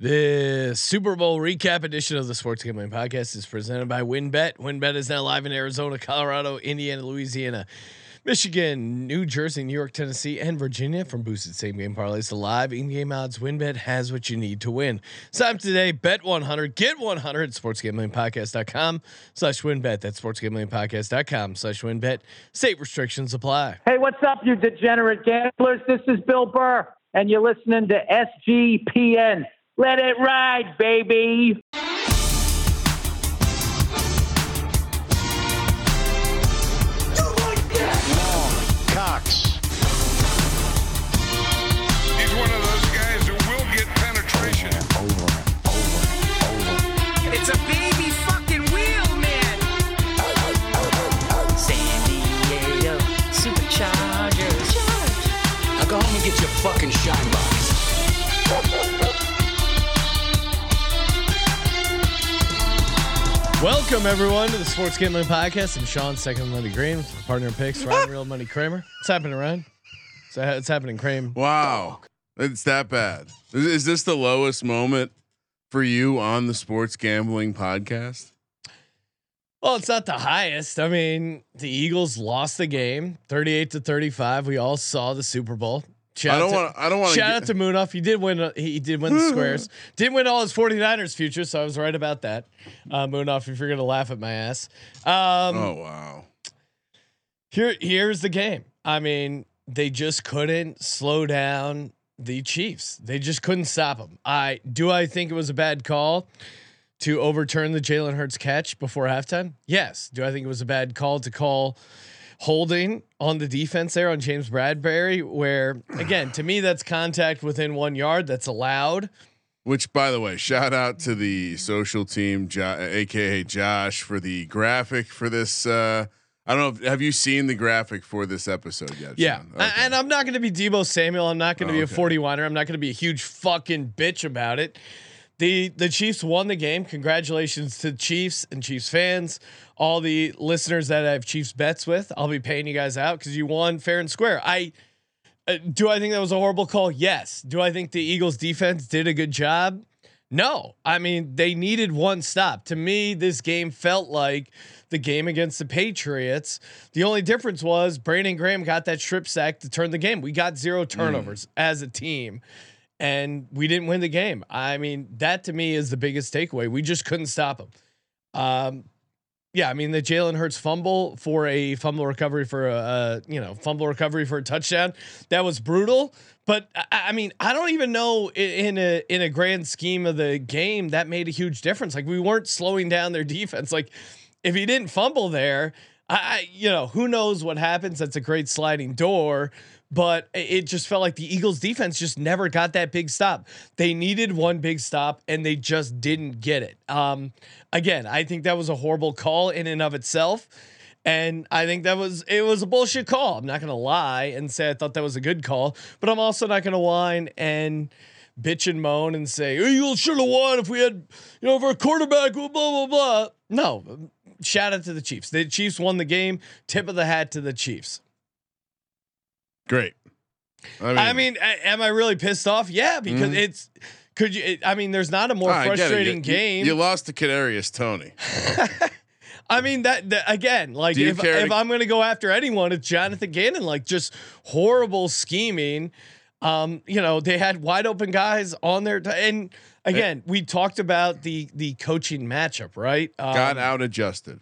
The Super Bowl recap edition of the Sports Gambling Podcast is presented by WynnBet. WynnBet is now live in Arizona, Colorado, Indiana, Louisiana, Michigan, New Jersey, New York, Tennessee, and Virginia. From boosted same game parlays to live in game odds, WynnBet has what you need to win. Up today, bet 100, get 100 at sportsgamblingpodcast.com slash wynnbet. That's sportsgamblingpodcast.com slash wynnbet. State restrictions apply. Hey, what's up, you degenerate gamblers? This is Bill Burr, and you're listening to SGPN. Let it ride, baby. Welcome everyone to the Sports Gambling Podcast. I'm Sean, second Money Green, partner in picks, Ryan Real Money Kramer. What's happening, Ryan? So it's happening, Kramer. Wow, it's that bad. Is, is this the lowest moment for you on the sports gambling podcast? Well, it's not the highest. I mean, the Eagles lost the game, 38 to 35. We all saw the Super Bowl. Shout I don't want. I don't want Shout out to Moonoff. He did win. He did win the squares. Didn't win all his 49ers futures, so I was right about that. Uh, Moonoff, if you're gonna laugh at my ass. Um, Oh wow. Here, here's the game. I mean, they just couldn't slow down the Chiefs. They just couldn't stop them. I do. I think it was a bad call to overturn the Jalen Hurts catch before halftime. Yes. Do I think it was a bad call to call holding on the defense there on James Bradberry? Where again, to me, that's contact within one yard. That's allowed. Which, by the way, shout out to the social team, jo- aka Josh, for the graphic for this. Uh, I don't know. If, have you seen the graphic for this episode yet? Yeah, Sean? A- and I'm not going to be Deebo Samuel. I'm not going to Oh, be a okay. 40 whiner. I'm not going to be a huge fucking bitch about it. The the Chiefs won the game. Congratulations to the Chiefs and Chiefs fans, all the listeners that I have Chiefs bets with. I'll be paying you guys out because you won fair and square. I uh, do I think that was a horrible call? Yes. Do I think the Eagles defense did a good job? No. I mean, they needed one stop. To me, this game felt like the game against the Patriots. The only difference was Brandon Graham got that strip sack to turn the game. We got zero turnovers as a team and we didn't win the game. I mean, that to me is the biggest takeaway. We just couldn't stop them. Um, yeah, I mean the Jalen Hurts fumble for a fumble recovery for a, a you know fumble recovery for a touchdown that was brutal. But I, I mean, I don't even know in a in a grand scheme of the game that made a huge difference. Like we weren't slowing down their defense. Like if he didn't fumble there, I, you know who knows what happens. That's a great sliding door. But it just felt like the Eagles defense just never got that big stop. They needed one big stop and they just didn't get it. Um, again, I think that was a horrible call in and of itself. And I think that was it was a bullshit call. I'm not gonna lie and say I thought that was a good call, but I'm also not gonna whine and bitch and moan and say Eagles should have won if we had you know if our quarterback blah blah blah. No, shout out to the Chiefs. The Chiefs won the game. Tip of the hat to the Chiefs. Great. I mean, I mean, am I really pissed off? Yeah, because Mhm. it's could you? It, I mean, there's not a more frustrating You- game. You, lost to Kadarius Toney. I mean that, that again, like if, if I'm going to go after anyone, it's Jonathan Gannon. Like just horrible scheming. Um, you know, they had wide open guys on their t- and again, we talked about the the coaching matchup, right? Um, Got out adjusted.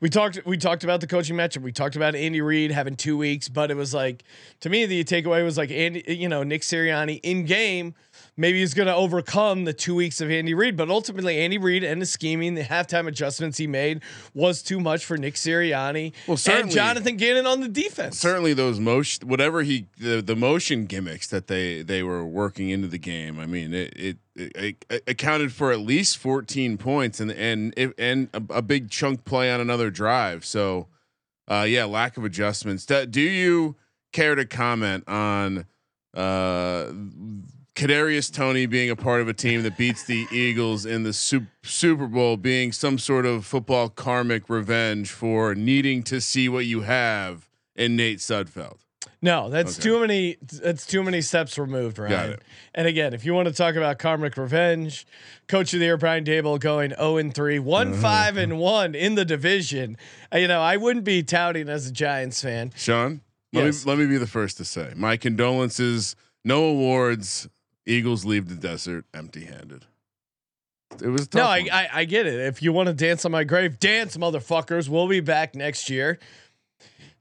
we talked we talked about the coaching matchup. We talked about Andy Reid having two weeks, but it was like to me the takeaway was like Andy, you know, Nick Sirianni in game. Maybe he's going to overcome the two weeks of Andy Reid, but ultimately Andy Reid and the scheming, the halftime adjustments he made was too much for Nick Sirianni Well, and Jonathan Gannon on the defense. certainly those motion whatever he the, the motion gimmicks that they they were working into the game i mean it it, it, it accounted for at least 14 points and and and a, a big chunk play on another drive so uh yeah lack of adjustments do, do you care to comment on uh Kadarius Toney being a part of a team that beats the Eagles in the Sup- Super Bowl being some sort of football karmic revenge for needing to see what you have in Nate Sudfeld. No, that's Okay. too many. That's too many steps removed, it. And again, if you want to talk about karmic revenge, Coach of the Year Brian Daboll going zero and three, one Uh-huh. five and one in the division. Uh, You know, I wouldn't be touting as a Giants fan. Sean, let Yes. me let me be the first to say my condolences. No awards. Eagles leave the desert empty-handed. It was tough No, I. I I get it. If you want to dance on my grave, dance, motherfuckers. We'll be back next year.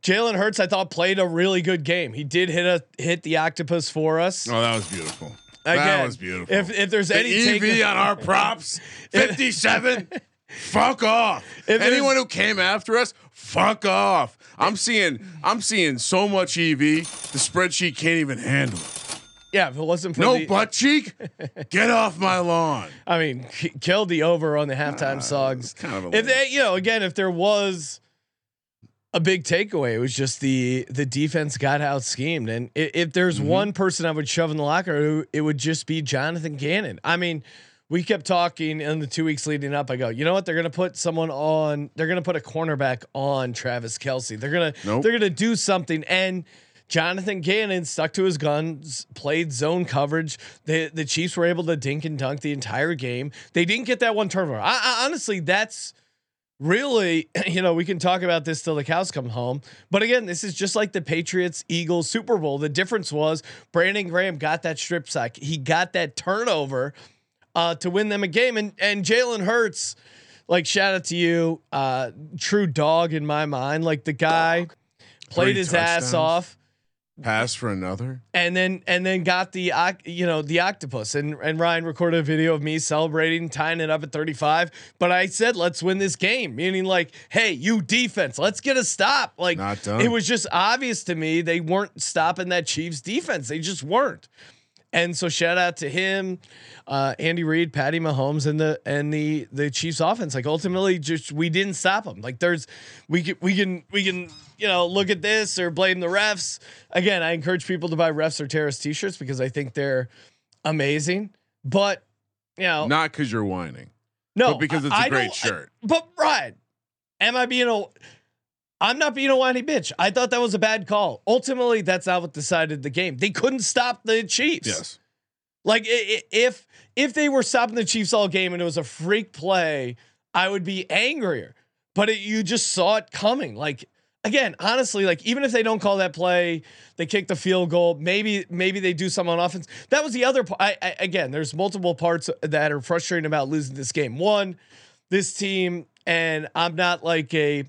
Jalen Hurts, I thought played a really good game. He did hit a hit the octopus for us. oh, that was beautiful. Again, that was beautiful. If if there's the any EV on our props, fifty-seven. fuck off. If Anyone who came after us, fuck off. I'm seeing. I'm seeing so much EV. The spreadsheet can't even handle it. Yeah, if it wasn't for No the, butt cheek. Get off my lawn. I mean, k- killed the over on the halftime songs. Kind of a If they, you know, again, if there was a big takeaway, it was just the the defense got out schemed, and i- if there's Mm-hmm. one person I would shove in the locker, it would just be Jonathan Gannon. I mean. We kept talking in the two weeks leading up. I go, you know what? They're gonna put someone on. They're gonna put a cornerback on Travis Kelce. They're gonna Nope. they're gonna do something. And Jonathan Gannon stuck to his guns, played zone coverage. The the Chiefs were able to dink and dunk the entire game. They didn't get that one turnover. I, I honestly, that's really, you know, we can talk about this till the cows come home. But again, this is just like the Patriots Eagles Super Bowl. The difference was Brandon Graham got that strip sack. He got that turnover uh, to win them a game. And and Jalen Hurts, like shout out to you, uh, true dog in my mind. Like the guy played Three his ass off pass for another. and then and then got the you know the octopus. And and Ryan recorded a video of me celebrating tying it up at 35 but I said let's win this game. Meaning like hey you defense let's get a stop. Like Not done. it was just obvious to me they weren't stopping that Chiefs defense. They just weren't and so shout out to him uh, Andy Reid Patty Mahomes and the and the the Chiefs offense like ultimately just we didn't stop them like there's we can we can we can you know look at this or blame the refs again I encourage people to buy refs or terrorist t-shirts because I think they're amazing but you know Not because you're whining, no but because it's a I- great shirt. but Ryan, am I being a? I'm not being a whiny bitch. I thought that was a bad call. Ultimately, that's not what decided the game. They couldn't stop the Chiefs. yes. Like if if they were stopping the Chiefs all game and it was a freak play, I would be angrier. But it, you just saw it coming. Like again, honestly, like even if they don't call that play, they kick the field goal. Maybe maybe they do something on offense. That was the other part. I, I, again, there's multiple parts that are frustrating about losing this game. One, this team, and I'm not like a.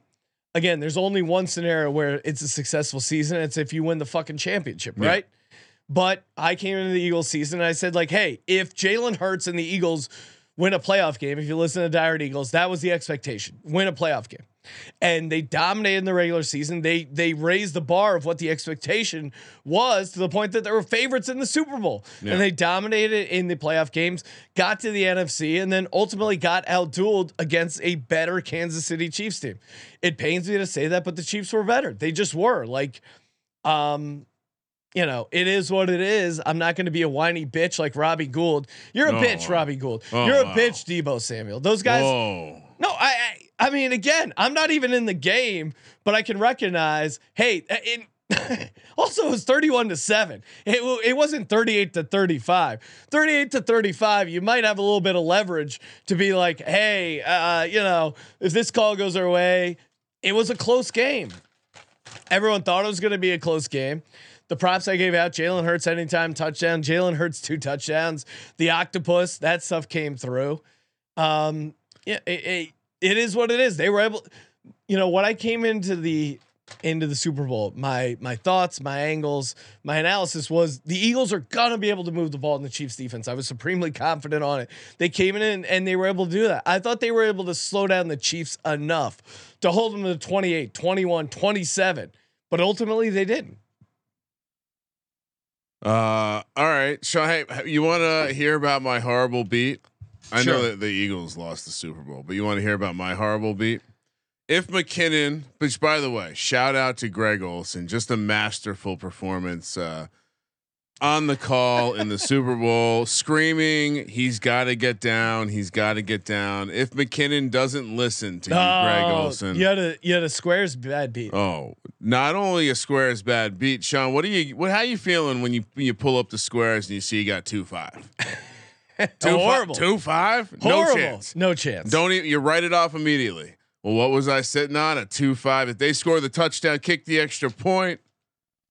Again, there's only one scenario where it's a successful season. It's if you win the fucking championship, Yeah. right? But I came into the Eagles season and I said, like, hey, if Jalen Hurts and the Eagles win a playoff game, if you listen to Dire Eagles, that was the expectation. Win a playoff game. And they dominated in the regular season. They they raised the bar of what the expectation was to the point that they were favorites in the Super Bowl. Yeah. And they dominated in the playoff games, got to the NFC, and then ultimately got outdueled against a better Kansas City Chiefs team. It pains me to say that, but the Chiefs were better. They just were. Like, um, you know, it is what it is. I'm not going to be a whiny bitch like Robbie Gould. You're a Oh, bitch. Robbie Gould. Oh, You're a wow. bitch, Deebo Samuel. Those guys. Whoa. I, mean, again, I'm not even in the game, but I can recognize. Hey, in. also, it was 31 to 7. It, it wasn't 38 to 35. 38 to 35, you might have a little bit of leverage to be like, hey, uh, you know, if this call goes our way, it was a close game. Everyone thought it was going to be a close game. The props I gave out, Jalen Hurts anytime touchdown, Jalen Hurts two touchdowns, the octopus, that stuff came through. Um, yeah, it, it, it is what it is. They were able, you know, what I came into the into the Super Bowl, my my thoughts, my angles, my analysis was the Eagles are gonna be able to move the ball in the Chiefs defense. I was supremely confident on it. They came in and, and they were able to do that. I thought they were able to slow down the Chiefs enough to hold them to 28, 21, 27, but ultimately they didn't. Uh, all right. So, hey, you want to hear about my horrible beat? I know that the Eagles lost the Super Bowl, but you want to hear about my horrible beat? If McKinnon, which by the way, shout out to Greg Olsen, just a masterful performance uh, on the call in the Super Bowl, screaming, he's got to get down, he's got to get down. If McKinnon doesn't listen to you, Greg Olsen, you had a you had a squares bad beat. Oh, Not only a squares bad beat, Sean. What are you? What? How you feeling when you when you pull up the squares and you see you got two five? Two oh, Horrible. Fi- two five. Horrible. No chance. No chance. Don't even. You write it off immediately. Well, what was I sitting on? A two five. If they score the touchdown, kick the extra point.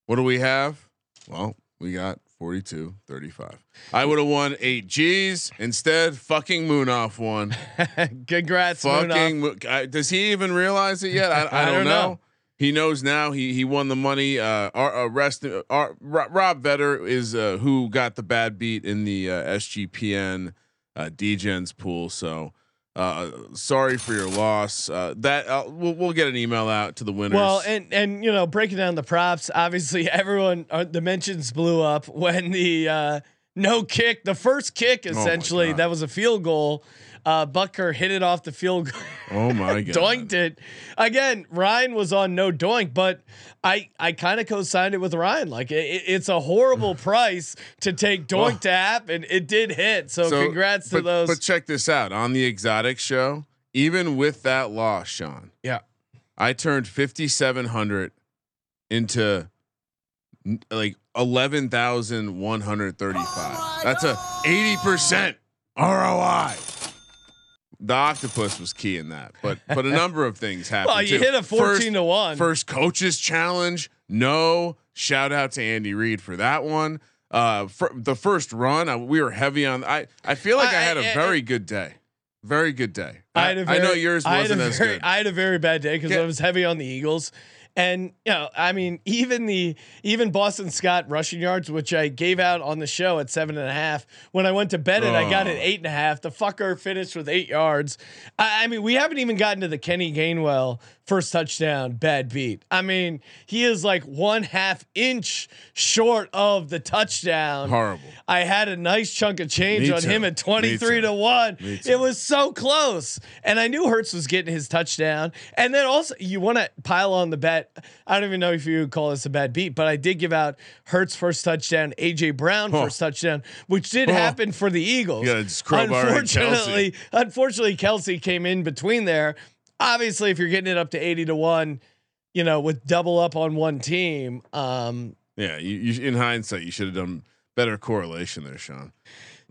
What do we have? Well, we got 42, 35. I would have won eight G's instead. Fucking moon off one. Congrats, Moonoff. Fucking. Mo- I- does he even realize it yet? I, I, I don't, don't know. know. He knows now. He he won the money. Uh, our, uh, rest. Uh, our, Rob Vetter is uh, who got the bad beat in the uh, SGPN uh, DGens pool. So. Uh, sorry for your loss. Uh, that uh, we'll, we'll get an email out to the winners. Well, and and you know, breaking down the props, obviously everyone uh, the mentions blew up when the uh, no kick, the first kick, essentially God. that was a field goal. Uh, Butker hit it off the field oh my god, doinked it again. Ryan was on no doink, but I I kind of co-signed it with Ryan. Like it, it- it's a horrible price to take doink Well- to happen. It did hit, so, congrats to but, those. But check this out on the exotic show. Even with that loss, Sean, yeah, I turned fifty seven hundred into like eleven thousand one hundred thirty five. That's a eighty percent ROI. The octopus was key in that, but but a number of things happened. well, you too. hit a fourteen First- to one. First coaches challenge. No shout out to Andy Reid for that one. Uh, for the first run, I, we were heavy on. I I feel like I, I- had a I- very good day. Very good day. I, had a I know very- yours wasn't a as very, good. I had a very bad day because Yeah. I was heavy on the Eagles, and you know, I mean, even the even Boston Scott rushing yards, which I gave out on the show at seven and a half. When I went to bet it, I got it Oh. eight and a half. The fucker finished with eight yards. I, I mean, we haven't even gotten to the Kenny Gainwell first touchdown bad beat. I mean, he is like one half inch short of the touchdown. Horrible. I had a nice chunk of change Me on too. him at 23 to 1. It was so close. And I knew Hurts was getting his touchdown. And then also, you want to pile on the bet. I don't even know if you would call this a bad beat, but I did give out Hurts first touchdown, AJ Brown Huh. first touchdown, which did Huh. happen for the Eagles. Yeah, it's crowbar and Kelce. unfortunately, unfortunately, Kelce came in between there. Obviously, if you're getting it up to 80 to 1, you know, with double up on one team, um, Yeah, you, you in hindsight, you should have done better correlation there, Sean.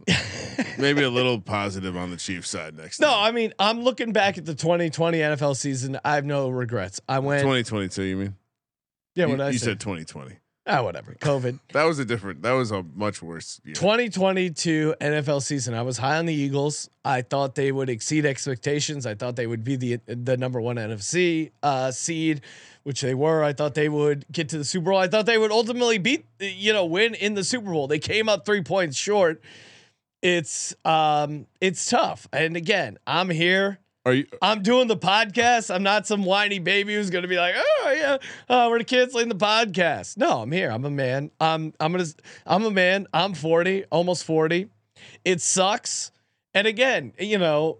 Maybe a little positive on the Chiefs side next. No, time. I mean, I'm looking back at the 2020 NFL season. I have no regrets. I went, 2022. You mean? yeah, you, what did I you said 2020. Ah, whatever. COVID. That was a different. That was a much worse. Year. 2022 NFL season. I was high on the Eagles. I thought they would exceed expectations. I thought they would be the the number one NFC uh, seed, which they were. I thought they would get to the Super Bowl. I thought they would ultimately beat, you know, win in the Super Bowl. They came up three points short. It's um, it's tough. And again, I'm here. Are you? I'm doing the podcast. I'm not some whiny baby who's going to be like, oh yeah, uh, we're canceling the podcast. No, I'm here. I'm a man. I'm I'm gonna. I'm a man. I'm 40, almost 40. It sucks. And again, you know,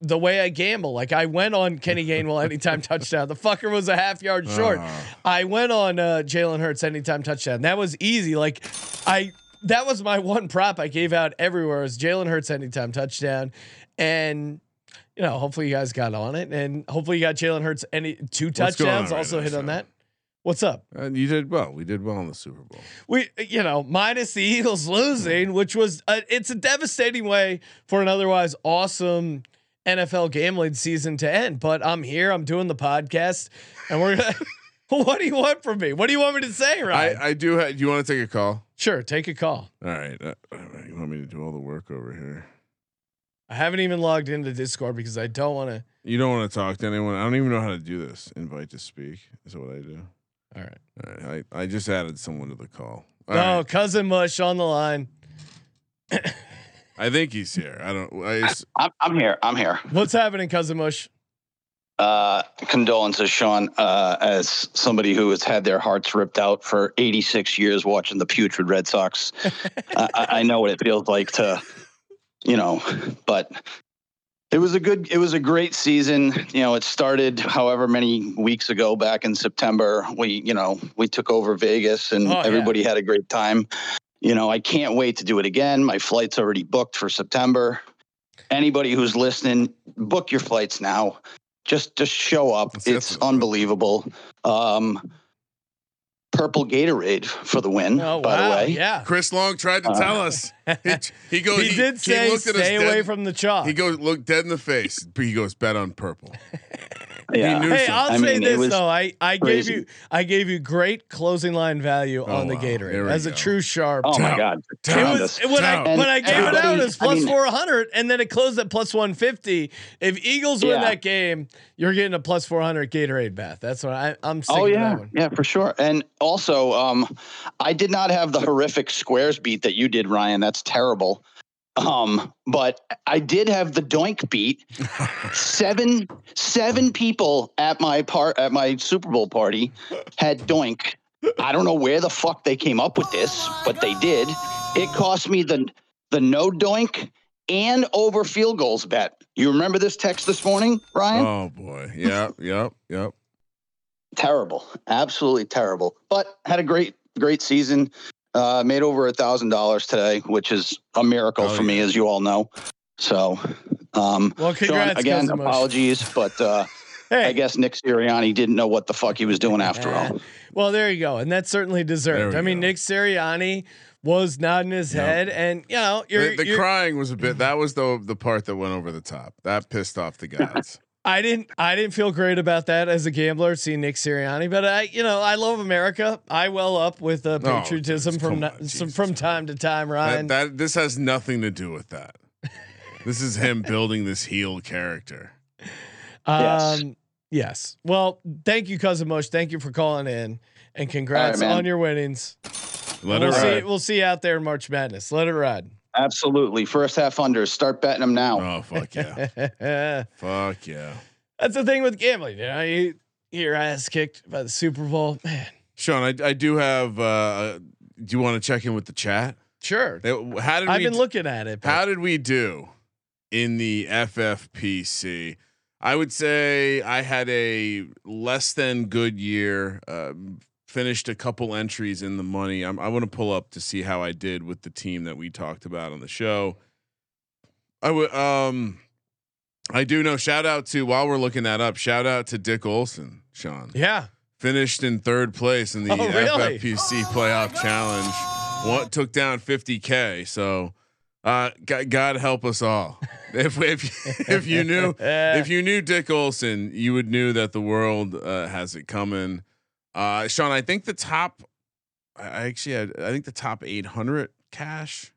the way I gamble, like I went on Kenny Gainwell anytime touchdown. The fucker was a half yard short. Ah. I went on uh, Jalen Hurts anytime touchdown. That was easy. Like I, that was my one prop I gave out everywhere was Jalen Hurts anytime touchdown, and you know, hopefully you guys got on it, and hopefully you got Jalen Hurts any two touchdowns. right also now, hit on that. What's up? Uh, you did well. We did well in the Super Bowl. We, you know, minus the Eagles losing, which was a, it's a devastating way for an otherwise awesome NFL gambling season to end. But I'm here. I'm doing the podcast, and we're gonna. what do you want from me? What do you want me to say, Ryan? I I do. Ha- do you want to take a call? sure, take a call. All right. Uh, all right. You want me to do all the work over here? I haven't even logged into Discord because I don't want to. You don't want to talk to anyone. I don't even know how to do this. Invite to speak. Is that what I do? All right. All right. I, I just added someone to the call. All No, right. cousin Mush on the line. I think he's here. I don't. I just, I'm, I'm here. I'm here. What's happening, cousin Mush? Uh, condolences, Sean, uh, as somebody who has had their hearts ripped out for 86 years watching the putrid Red Sox. I, I I know what it feels like to, you know, but it was a good, it was a great season. You know, it started however many weeks ago back in September. We, you know, we took over Vegas and Oh, yeah. everybody had a great time. You know, I can't wait to do it again. My flight's already booked for September. Anybody who's listening, book your flights now. Just just show up. That's- it's that's- unbelievable. Um, purple Gatorade for the win. Oh by wow, the way, yeah. Chris Long tried to uh-huh. tell us. He, he goes. He did say looked at us stay away dead- from the chalk. He goes look dead in the face. He goes bet on purple. yeah. Hey. I'll I say mean, this though. I, I gave you I gave you great closing line value on the wow. Gatorade we as a true sharp. Oh my Tout. God! It was Tremendous. when I when I gave it out, everybody- it was I plus mean- four hundred, and then it closed at plus one fifty. If Eagles win that game, you're getting a plus four hundred Gatorade bath. That's what I, I'm sticking Oh yeah, that one. yeah, for sure. And also, um, I did not have the horrific squares beat that you did, Ryan. That's terrible. Um, but I did have the doink beat. seven seven people at my part at my Super Bowl party had doink. I don't know where the fuck they came up with this, but they did. It cost me the the no doink and over field goals bet. You remember this text this morning, Ryan? Oh boy. Yep. Yep. Yep. terrible, absolutely terrible. But had a great, great season. Uh, made over a thousand dollars today, which is a miracle Oh, for me, as you all know. So, um, Well, Sean, again, Cosimo. apologies, but uh, Hey, I guess Nick Sirianni didn't know what the fuck he was doing after all. Well, there you go, and that's certainly deserved. we I mean, go. Nick Sirianni was nodding his Yep. head, and you know, you're, The, the you're- crying was a bit. That was the the part that went over the top. That pissed off the guys. I didn't I didn't feel great about that as a gambler seeing Nick Sirianni, but I you know I love America. I well up with uh, Oh, patriotism Jesus, from come no- on, some, from time to time, that, Ryan. that this has nothing to do with that. This is him building this heel character. Yes. um, yes. Well, thank you, cousin Mush. Thank you for calling in, and congrats man. on your winnings. Let we'll it see. ride. We'll see you out there in March Madness. Let it ride. Absolutely, first half unders. Start betting them now. Oh fuck yeah. That's fuck yeah. That's the thing with gambling. You know, you get your ass kicked by the Super Bowl, man. Sean, I, I do have. uh Do you want to check in with the chat? Sure. They- How did I've we been d- looking at it. but- How did we do in the FFPC? I would say I had a less than good year. Uh, finished a couple entries in the money. I'm, I want to pull up to see how I did with the team that we talked about on the show. I would. Um, I do know. Shout out to while we're looking that up. Shout out to Dick Olson, Sean. Yeah. Finished in third place in the Oh, really? FFPC playoff challenge. What took down 50k. So, uh, God, God help us all. If if if you knew if you knew Dick Olson, you would knew that the world uh, has it coming. Uh, Sean, I think the top. I actually had. I think the top 800 cash.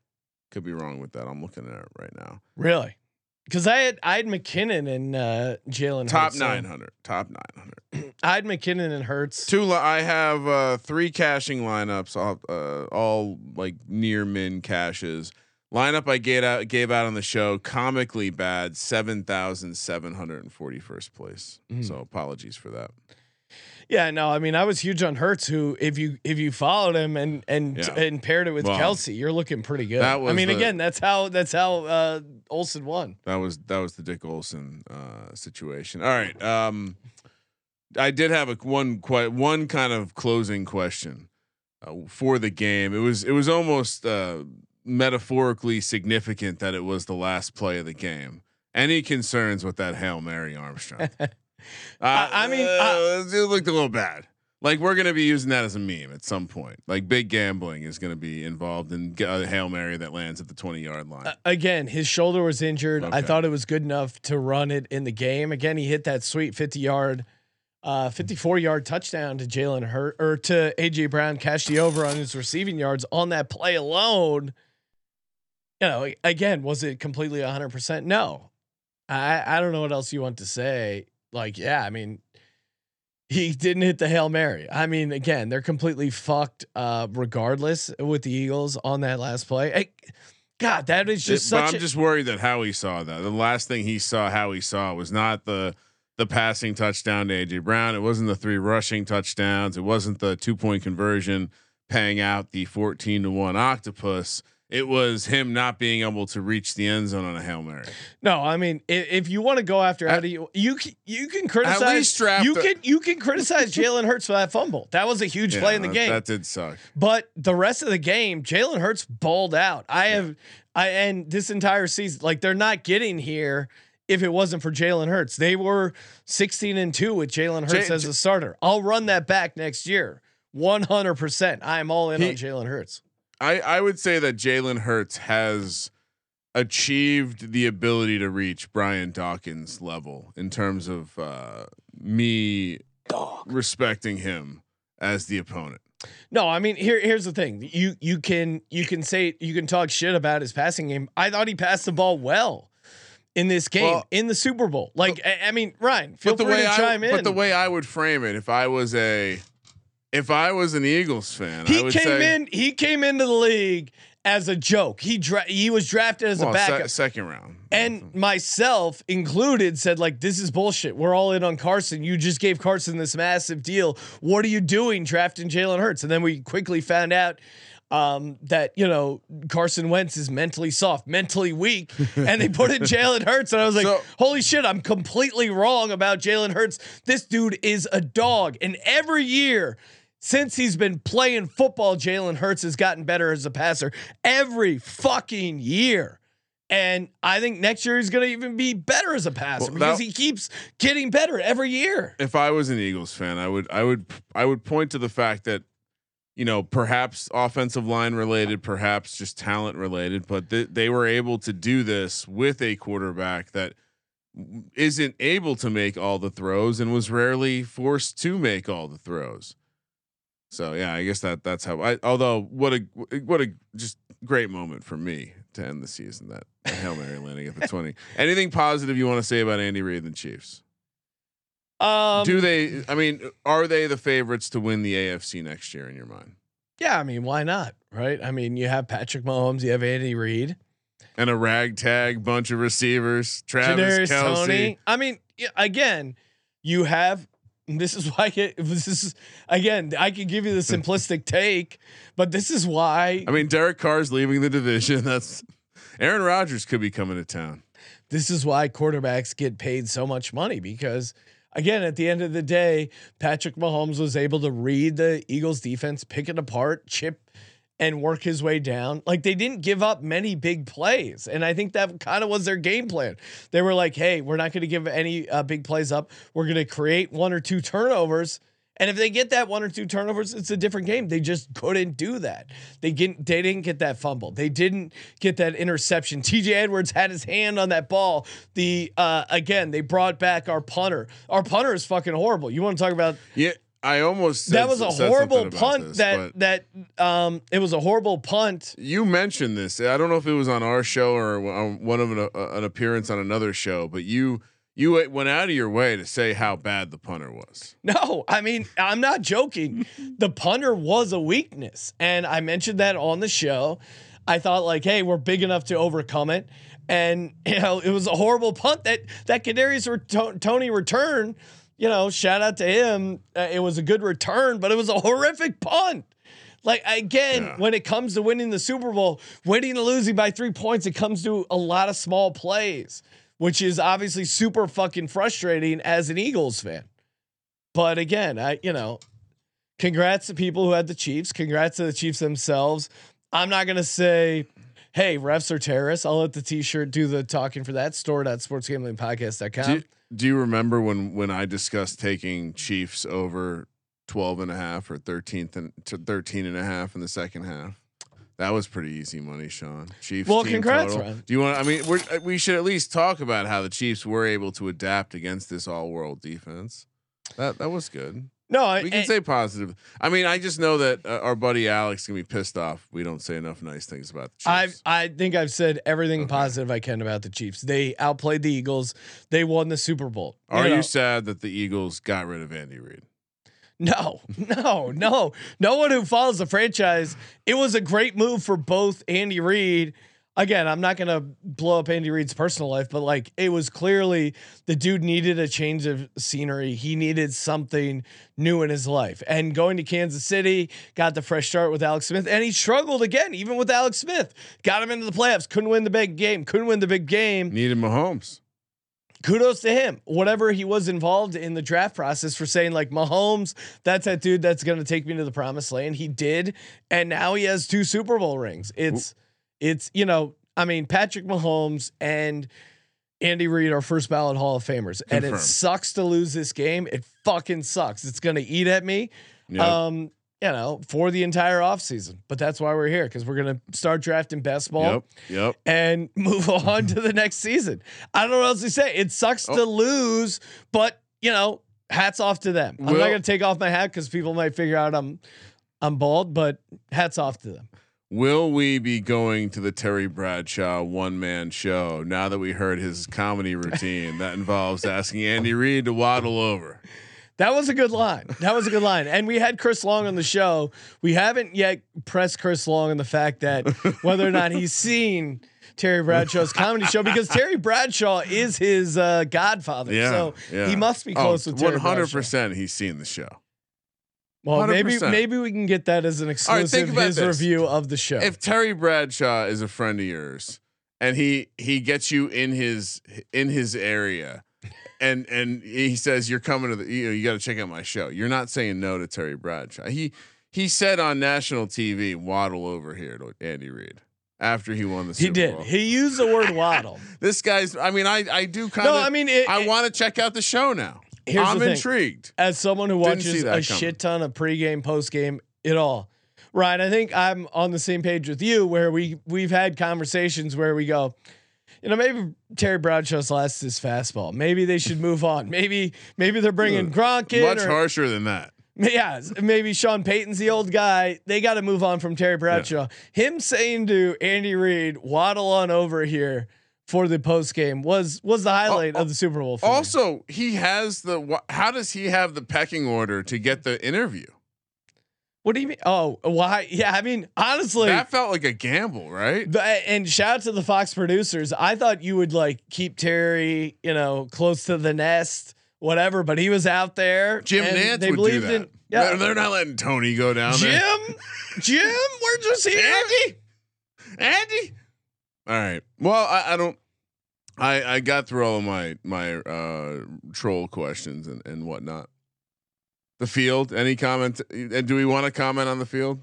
Could be wrong with that. I'm looking at it right now. Really? Because I had I had McKinnon and uh, Jalen. Top Hurts, so 900. Top 900. I had McKinnon and Hurts. Two. li- I have uh, three cashing lineups. All, uh, all like near min cashes. Lineup I gave out gave out on the show comically bad. Seven thousand seven hundred and forty first place. Mm. So apologies for that. Yeah, no, I mean I was huge on Hurts. Who, if you if you followed him and and Yeah. and paired it with Well, Kelce, you're looking pretty good. that I mean, the- again, that's how that's how uh, Olson won. That was that was the Dick Olson uh, situation. All right. Um, I did have a one quite one kind of closing question uh, for the game. It was it was almost uh, metaphorically significant that it was the last play of the game. Any concerns with that hail mary, Armstrong? uh, I- I mean, uh, it looked a little bad. Like we're gonna be using that as a meme at some point. Like big gambling is gonna be involved in a hail mary that lands at the twenty yard line. Uh, again, his shoulder was injured. I thought it was good enough to run it in the game. Again, he hit that sweet 50 yard, uh, 54 yard touchdown to Jalen Hurt or to AJ Brown, cashed the over on his receiving yards on that play alone. You know, again, was it completely 100%? No. I, I don't know what else you want to say. Like, yeah, I mean, he didn't hit the Hail Mary. I mean, again, they're completely fucked uh, regardless with the Eagles on that last play. I- God, that is just It- such I'm a, just worried that Howie saw that. The last thing he saw, Howie saw, was not the the passing touchdown to AJ Brown. It wasn't the three rushing touchdowns. It wasn't the two point conversion paying out the 14 to one octopus. It was him not being able to reach the end zone on a hail mary. No, I mean, if, if you want to go after At- Eddie, you can, you can criticize. you can you can criticize Jalen Hurts for that fumble. That was a huge Yeah, play in the that- game. That did suck. but the rest of the game, Jalen Hurts balled out. I have, I and this entire season, like they're not getting here if it wasn't for Jalen Hurts. They were sixteen and two with Jalen Hurts J- as a starter. I'll run that back next year. One hundred percent. I am all in He- on Jalen Hurts. I I would say that Jalen Hurts has achieved the ability to reach Brian Dawkins level in terms of uh, me respecting him as the opponent. No, I mean here here's the thing. You you can you can say you can talk shit about his passing game. I thought he passed the ball well in this game Well- in the Super Bowl. Like I, I mean, Ryan, feel free way to I, chime in. but the way I would frame it, if I was a, if I was an Eagles fan, I he would came in he came into the league as a joke. He dra- he was drafted as well, a se- backup. second round, And myself included said like this is bullshit. We're all in on Carson. You just gave Carson this massive deal. What are you doing drafting Jalen Hurts? And then we quickly found out um, that you know Carson Wentz is mentally soft, mentally weak, and they put in Jalen Hurts. And I was like, So- holy shit, I'm completely wrong about Jalen Hurts. This dude is a dog, and every year. Since he's been playing football, Jalen Hurts has gotten better as a passer every fucking year. And I think next year he's going to even be better as a passer Well, because that- he keeps getting better every year. if I was an Eagles fan, I would I would I would point to the fact that you know perhaps offensive line related, perhaps just talent related, but th- they were able to do this with a quarterback that isn't able to make all the throws and was rarely forced to make all the throws. So yeah, I guess that that's how I although what a what a just great moment for me to end the season that Hail Mary landing at the 20. Anything positive you want to say about Andy Reid and the Chiefs? Um, Do they? I mean, are they the favorites to win the AFC next year in your mind? Yeah, I mean, why not? Right? I mean, you have Patrick Mahomes, you have Andy Reid, And a ragtag bunch of receivers, Travis Kelce. Toney. I mean, again, you have. This is why it, this is again. I could give you the simplistic take, but this is why I mean, Derek Carr's leaving the division. That's Aaron Rodgers could be coming to town. this is why quarterbacks get paid so much money because again at the end of the day Patrick Mahomes was able to read the Eagles defense pick it apart chip and work his way down like they didn't give up many big plays and I think that kind of was their game plan they were like hey we're not going to give any uh, big plays up we're going to create one or two turnovers and if they get that one or two turnovers, it's a different game. They just couldn't do that. They get they didn't get that fumble. They didn't get that interception. TJ Edwards had his hand on that ball. The uh again, they brought back our punter. Our punter is fucking horrible. You want to talk about Yeah, I almost said, that was a horrible punt this, that that um it was a horrible punt. you mentioned this. I don't know if it was on our show or on one of an, uh, an appearance on another show, but you you went out of your way to say how bad the punter was. No, I mean, I'm not joking. the punter was a weakness. And I mentioned that on the show. I thought like, hey, we're big enough to overcome it. And you know, it was a horrible punt that that Kadarius or to- Toney return. You know, shout out to him. Uh, it was a good return, but it was a horrific punt. Like again, Yeah. when it comes to winning the Super Bowl, winning or losing by three points, it comes to a lot of small plays, which is obviously super fucking frustrating as an Eagles fan. But again, I you know, congrats to people who had the Chiefs. Congrats to the Chiefs themselves. I'm not gonna say, hey, refs are terrorists. I'll let the T-shirt do the talking for that. Store at Do do you remember when when I discussed taking Chiefs over 12 and a half or 13th and to 13 and a half in the second half? That was pretty easy money, Sean. Chiefs. Well, congrats. Do you want? I mean, we're, uh, we should at least talk about how the Chiefs were able to adapt against this all-world defense. That that was good. No, I, We can and- say positive. I mean, I just know that uh, our buddy Alex can be pissed off. We don't say enough nice things about the I Chiefs. I think I've said everything Okay. positive I can about the Chiefs. They outplayed the Eagles. They won the Super Bowl. Are know, you sad that the Eagles got rid of Andy Reid? No, no, no. No one who follows the franchise. It was a great move for both Andy Reid. Again, I'm not gonna blow up Andy Reid's personal life, but like it was clearly the dude needed a change of scenery. He needed something new in his life. And going to Kansas City, got the fresh start with Alex Smith, and he struggled again, even with Alex Smith. Got him into the playoffs, couldn't win the big game, couldn't win the big game Needed Mahomes. kudos to him. Whatever he was involved in the draft process for saying like Mahomes, that's that dude that's going to take me to the promised land. He did, and now he has two Super Bowl rings. It's it's you know, I mean Patrick Mahomes and Andy Reid are first ballot Hall of Famers, and it sucks to lose this game. It fucking sucks. It's going to eat at me. Yeah. Um, you know, for the entire offseason. But that's why we're here because we're gonna start drafting best ball Yep. Yep. and move on to the next season. I don't know what else to say. It sucks to lose, but you know, hats off to them. I'm not gonna take off my hat because people might figure out I'm I'm bald, but hats off to them. Will we be going to the Terry Bradshaw one man show now that we heard his comedy routine that involves asking Andy Reid to waddle over? That was a good line. That was a good line. And we had Chris Long on the show. We haven't yet pressed Chris Long on the fact that whether or not he's seen Terry Bradshaw's comedy show because Terry Bradshaw is his uh, godfather. Yeah. so yeah. he must be close with Terry One hundred Bradshaw. percent. He's seen the show. Well, maybe 100%. maybe we can get that as an right, exclusive about his this. review of the show. If Terry Bradshaw is a friend of yours and he he gets you in his in his area and and he says you're coming to the you know you got to check out my show. You're not saying no to Terry Bradshaw. He he said on national TV, "Waddle over here to Andy Reid." After he won the Super Bowl. he did. Bowl. He used the word waddle. This guy's. I mean, I I do kind of. No, I mean, it- I want to check out the show now. Here's I'm the thing. intrigued. as someone who watches a coming. shit ton of pregame, postgame, it all. Right. I think I'm on the same page with you where we we've had conversations where we go, you know, maybe Terry Bradshaw's lost his fastball. Maybe they should move on. Maybe maybe they're bringing Gronk in. Much or- harsher than that. yeah, maybe Sean Payton's the old guy. They got to move on from Terry Bradshaw. Him saying to Andy Reid, "Waddle on over here." For the post game was was the highlight Al- of the Super Bowl. For me. Also, he has the. wh- How does he have the pecking order to get the interview? what do you mean? Oh, why? Yeah, I mean, honestly, that felt like a gamble, right? The, and shout out to the Fox producers. I thought you would like keep Terry, you know, close to the nest, whatever. But he was out there. Jim and Nance they would do believed that. in. Yeah, They're, they're not letting Tony go down there. Jim, Jim, we're just here. Andy, Andy. All right. Well, I, I don't. I I got through all of my my uh, troll questions and and whatnot. The field. Any comment? And do we want to comment on the field?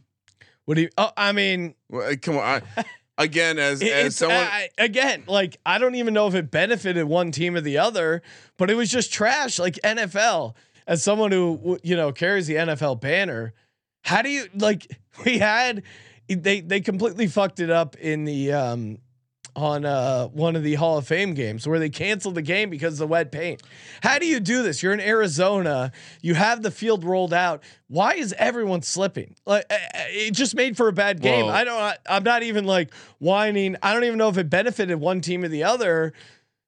What do you? Oh, I mean, Well, come on. I, again, as it- as someone. I, again like I don't even know if it benefited one team or the other, but it was just trash. Like NFL, as someone who you know carries the NFL banner, how do you like? We had they they completely fucked it up in the um on uh one of the Hall of Fame games where they canceled the game because of the wet paint. How do you do this? You're in Arizona, you have the field rolled out. Why is everyone slipping? Like uh, uh, it just made for a bad game. Well- I don't I'm not even like whining. I don't even know if it benefited one team or the other.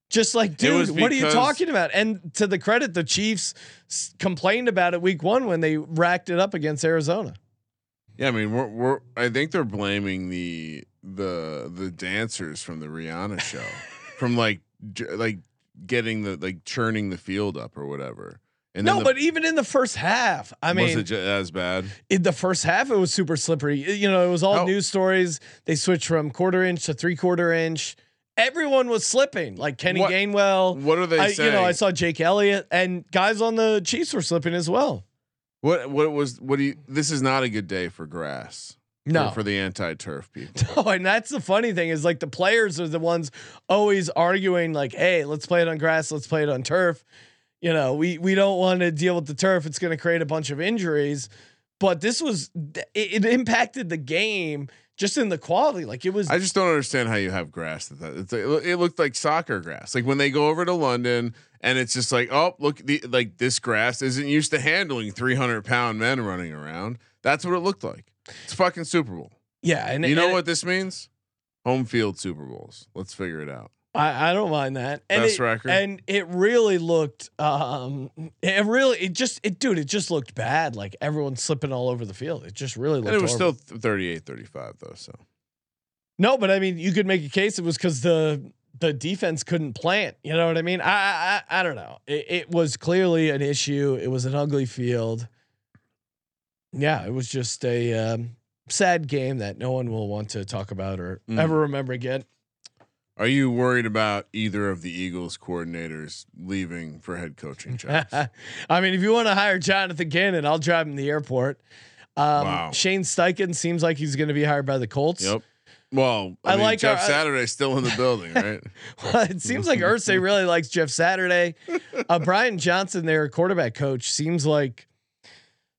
Just like, dude, what are you talking about? And to the credit, the Chiefs s- complained about it week one when they racked it up against Arizona. Yeah, I mean, we're we're. I think they're blaming the the the dancers from the Rihanna show, from like j- like getting the like churning the field up or whatever. And No, the, but even in the first half, I mean, was it ju- as bad? in the first half, it was super slippery. You know, it was all How- news stories. They switched from quarter inch to three quarter inch. Everyone was slipping, like Kenny What- Gainwell. What are they I, saying? you know, I saw Jake Elliott and guys on the Chiefs were slipping as well. what what was what do you? This is not a good day for grass. For- No, for, the anti turf people. Oh, and that's the funny thing is like the players are the ones always arguing like, "Hey, let's play it on grass, let's play it on turf." You know, we we don't want to deal with the turf; it's going to create a bunch of injuries. But this was it, it impacted the game just in the quality. Like it was I just don't understand how you have grass that it looked like soccer grass. Like when they go over to London and it's just like, oh, look, the, like this grass isn't used to handling 300 pound men running around. That's what it looked like. It's fucking Super Bowl. yeah, and you know and what this means? Home field Super Bowls. Let's figure it out. I, I don't mind that. And Best it, record. And it really looked um it really it just it dude, it just looked bad. Like everyone slipping all over the field. It just really looked And it was horrible. still 38 35 though. So No, but I mean, you could make a case it was because the the defense couldn't plant. You know what I mean? I I, I don't know. It, it was clearly an issue. It was an ugly field. Yeah, it was just a um, sad game that no one will want to talk about or Mm. ever remember again. are you worried about either of the Eagles coordinators leaving for head coaching jobs? I mean, if you want to hire Jonathan Gannon, I'll drive him to the airport. Um, Wow. Shane Steichen seems like he's going to be hired by the Colts. yep. Well, I, I mean, like Jeff our- Saturday's still in the building, right? it seems like Irsay really likes Jeff Saturday. Uh, Brian Johnson, their quarterback coach, seems like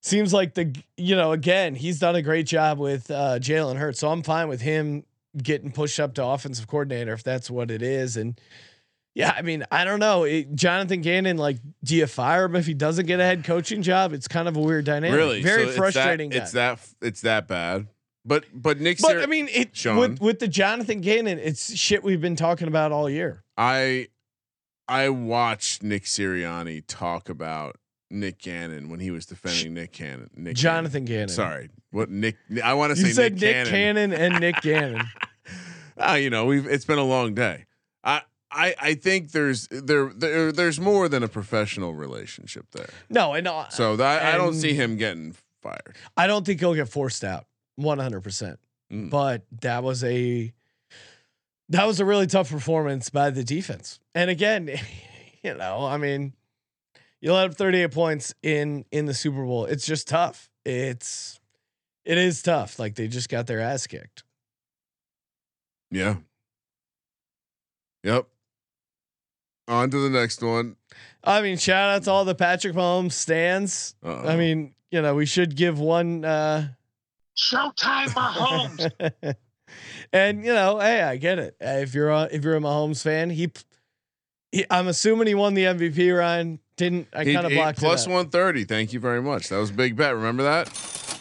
seems like the you know again he's done a great job with uh, Jalen Hurts, so I'm fine with him getting pushed up to offensive coordinator if that's what it is. And yeah, I mean I don't know, it, Jonathan Gannon. Like, do you fire him if he doesn't get a head coaching job? It's kind of a weird dynamic. Really, very So it's frustrating. That, it's that it's that bad. But but Nick, But I mean, it Sean. with with the Jonathan Gannon, it's shit we've been talking about all year. I I watched Nick Sirianni talk about Nick Gannon when he was defending Nick Cannon. Nick Jonathan Gannon. Gannon. Sorry, what Nick? I want to You say said Nick, Nick, Cannon. Cannon and Nick Gannon. Ah, you know, we've it's been a long day. I I I think there's there, there there's more than a professional relationship there. No, and uh, So that I don't see him getting fired. I don't think he'll get forced out 100%. Mm. But that was a that was a really tough performance by the defense. And again, you know, I mean, you let up 38 points in in the Super Bowl. It's just tough. It's it is tough. Like they just got their ass kicked. Yeah. Yep. On to the next one. I mean, shout out to all the Patrick Mahomes stands. Uh-oh. I mean, you know, we should give one uh Showtime, Mahomes. and you know, hey, I get it. If you're a, if you're a Mahomes fan, he, he I'm assuming he won the MVP. Ryan didn't. I kind of blocked plus 130. Thank you very much. That was a big bet. Remember that?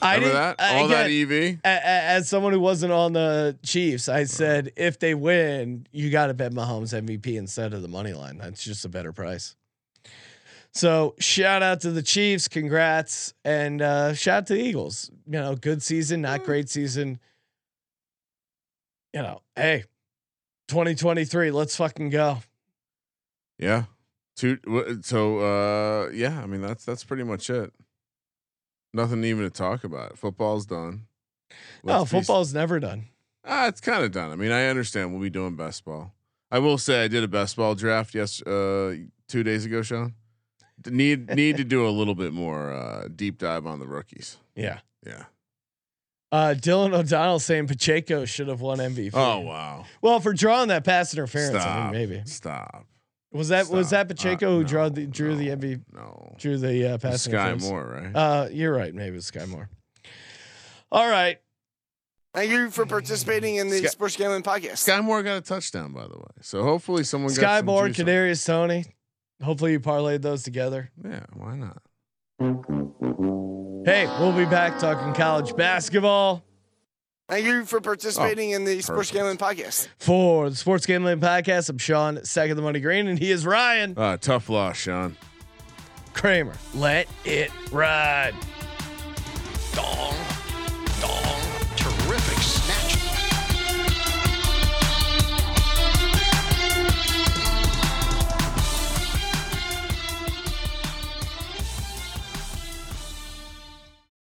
I Remember that? I- All that E EV. as someone who wasn't on the Chiefs, I said if they win, you got to bet Mahomes MVP instead of the money line. That's just a better price. So shout out to the Chiefs, congrats, and uh, shout out to the Eagles. You know, good season, not great season. You know, hey, 2023, let's fucking go. Yeah. Two. So uh, yeah. I mean that's that's pretty much it. Nothing even to talk about. Football's done. No, Let's be- football's never done. Ah, it's kind of done. I mean, I understand we'll be doing best ball. I will say I did a best ball draft yes uh two days ago, Sean. Need need to do a little bit more uh deep dive on the rookies. Yeah. Yeah. Uh, Dylan O'Donnell saying Pacheco should have won MVP. Oh wow. well, for drawing that pass interference, Stop. I mean, maybe Stop. Was that was that Pacheco Uh, who no, drew the drew the no, MVP No. drew the uh, pass Sky interference? Moore, right? Uh, you're right. Maybe it's Skyy Moore. All right. Thank you for participating in the Sky- Sports Gambling Podcast. Skyy Moore got a touchdown, by the way. So hopefully someone got Sky some Moore, juice on- Kadarius Toney. Hopefully you parlayed those together. Yeah, why not? Hey, we'll be back talking college basketball Thank you for participating in the Sports. Gambling Podcast. for the Sports Gambling Podcast. I'm Sean, second the money green, and he is Ryan Uh, tough loss, Sean. Kramer. Let it ride. Dong.